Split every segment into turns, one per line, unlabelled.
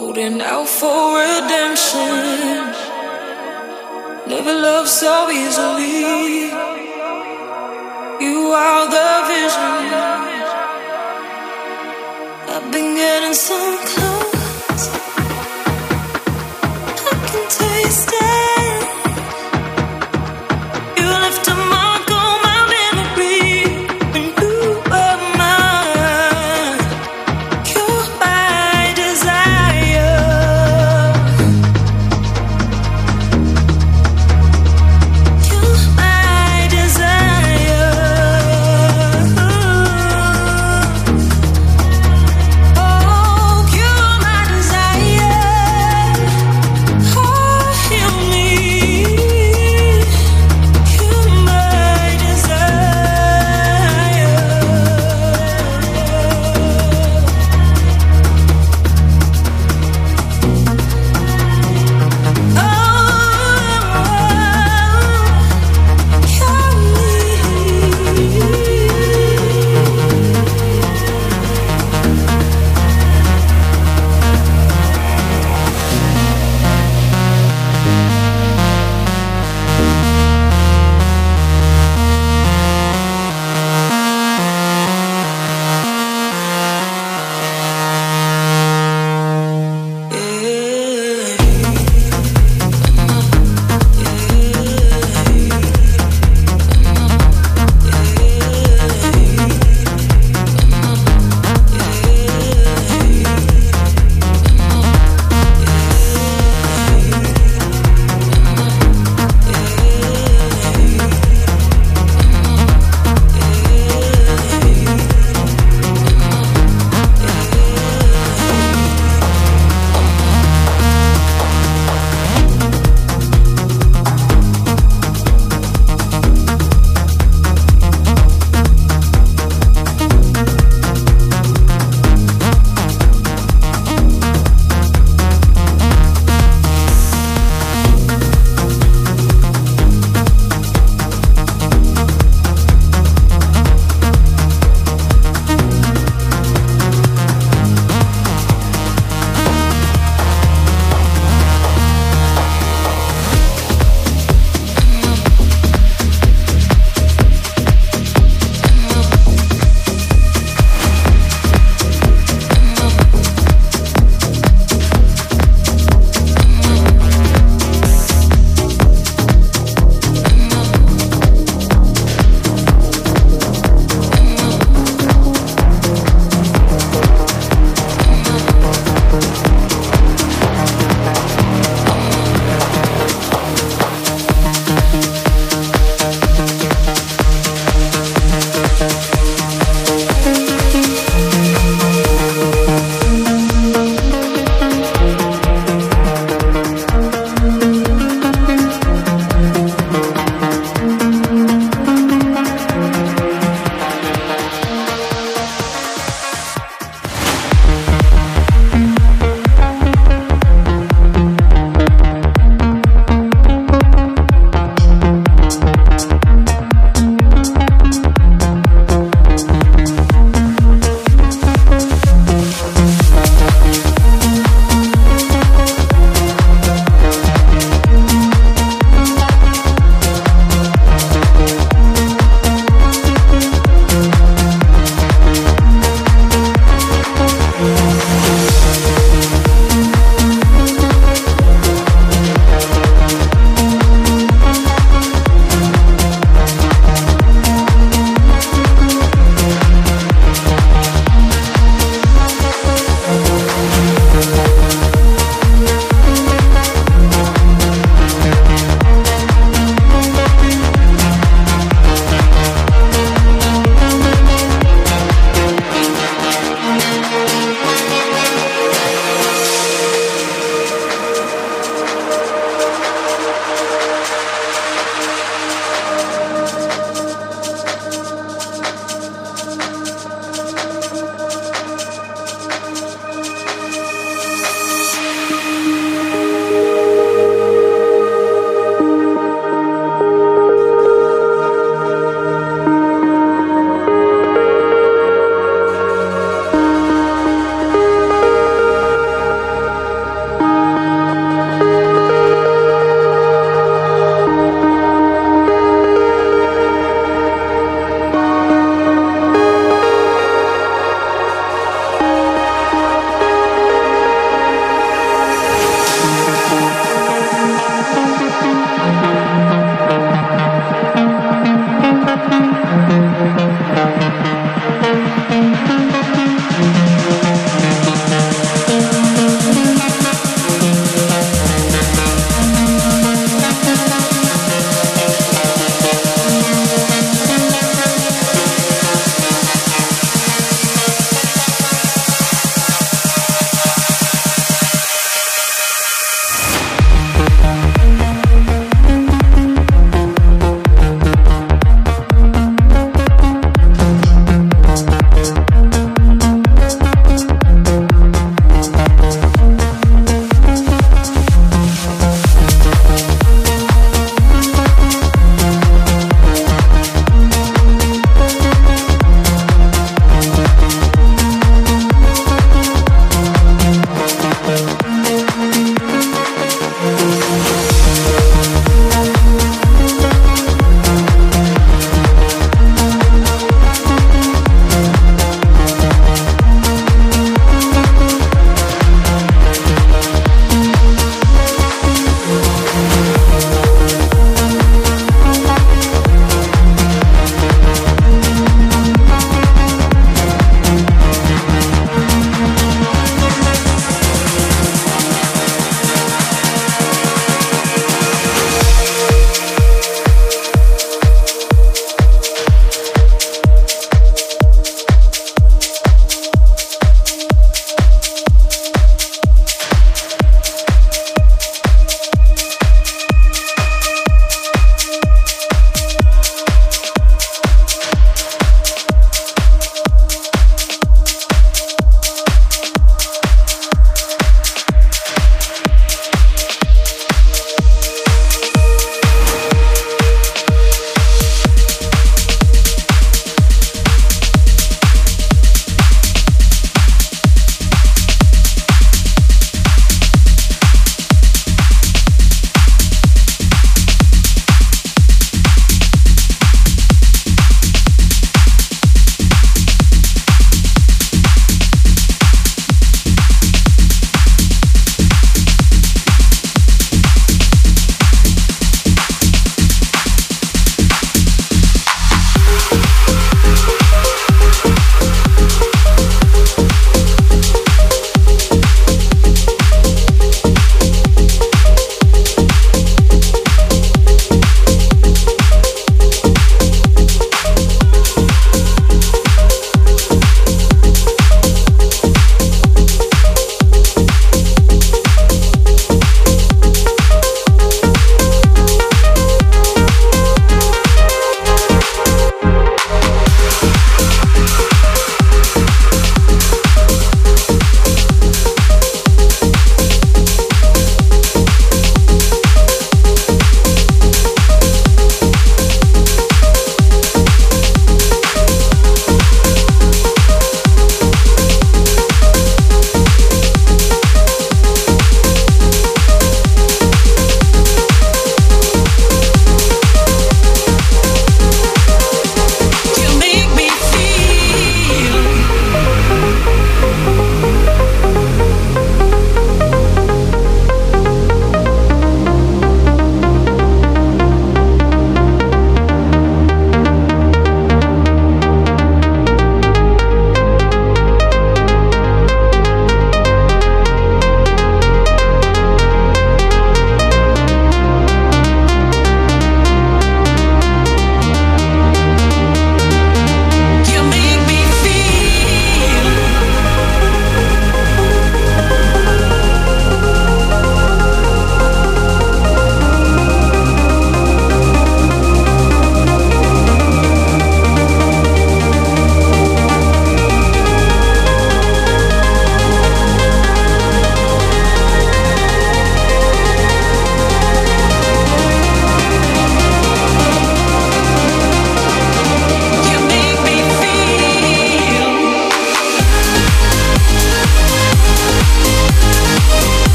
holding out for redemption. Never loved so easily. You are the vision. I've been getting some.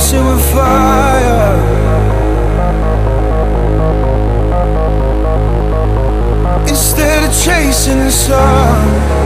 dancing with fire. Instead of chasing
the
sun.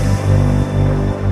Thank you.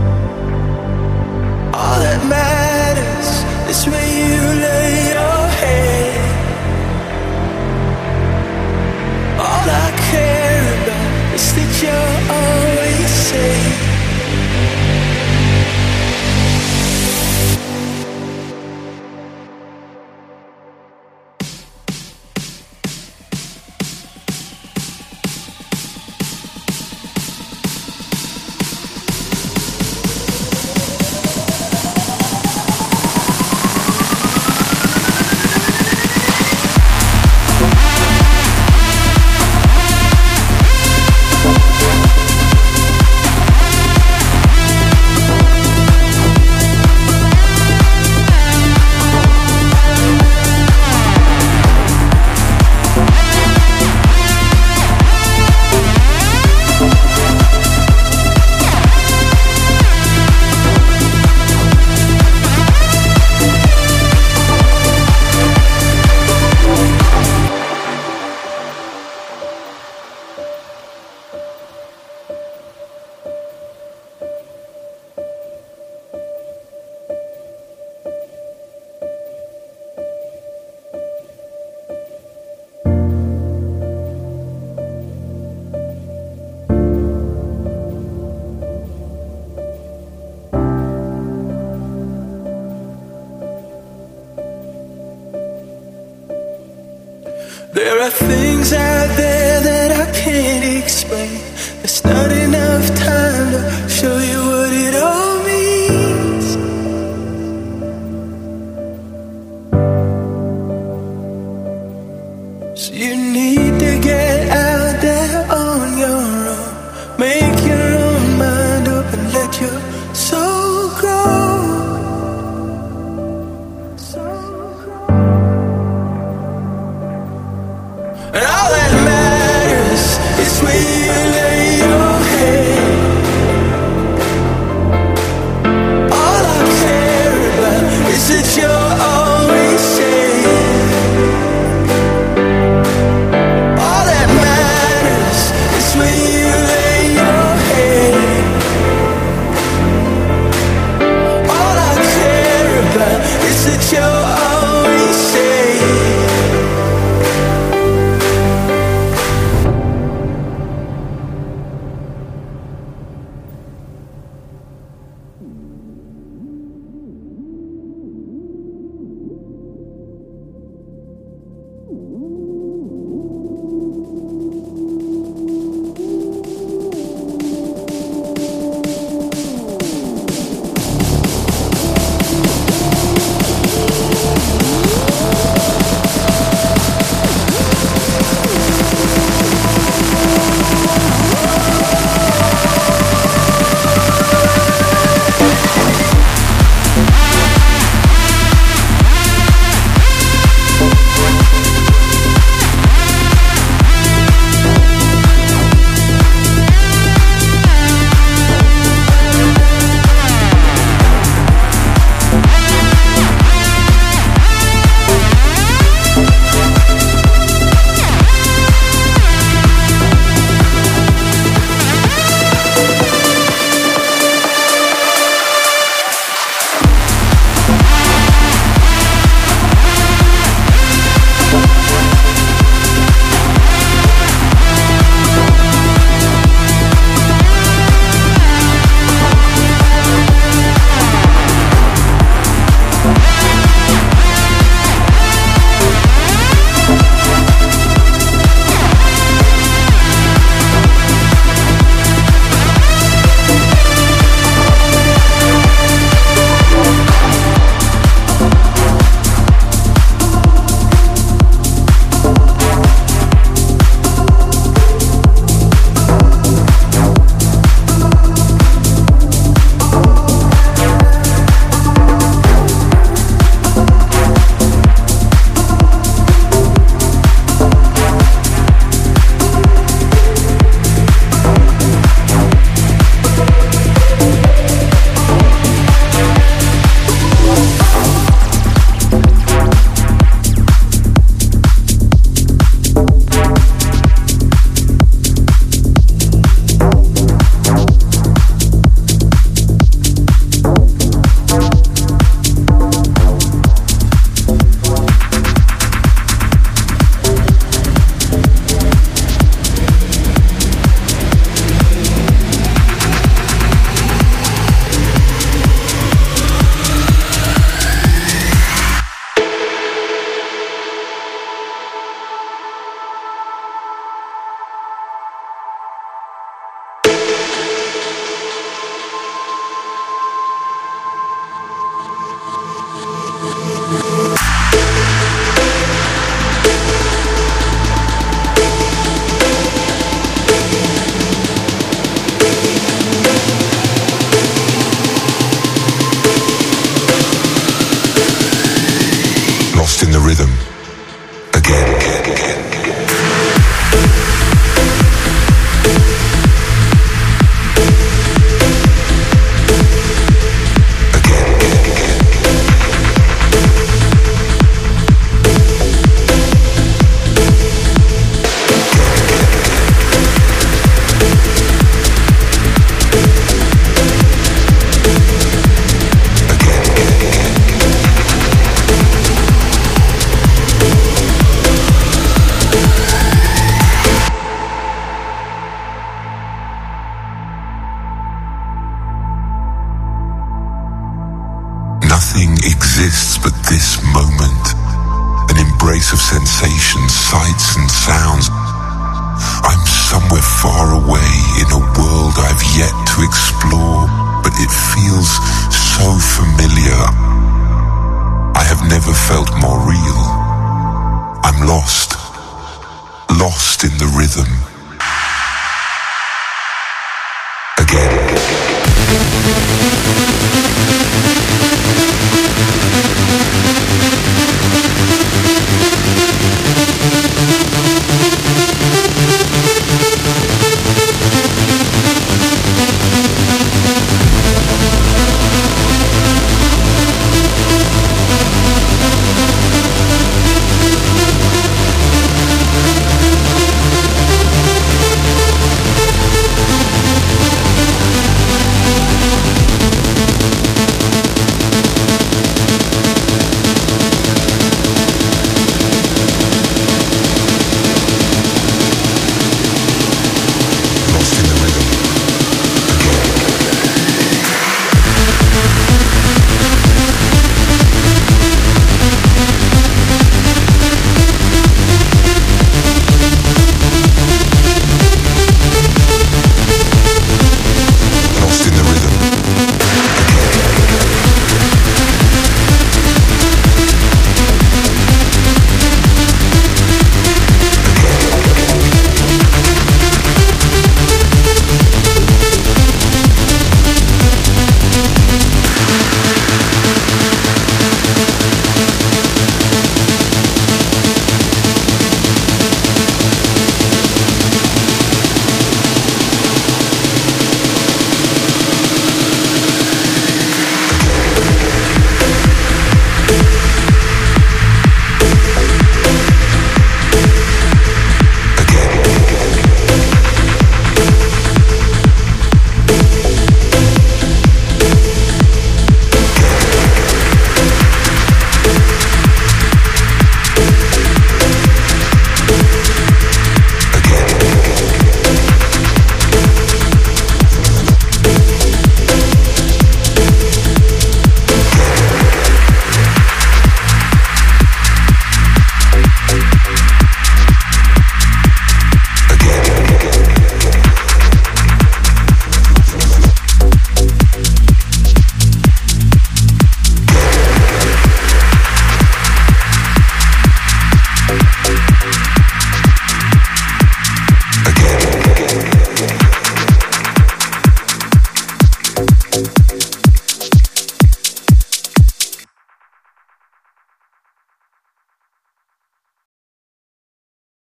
Nothing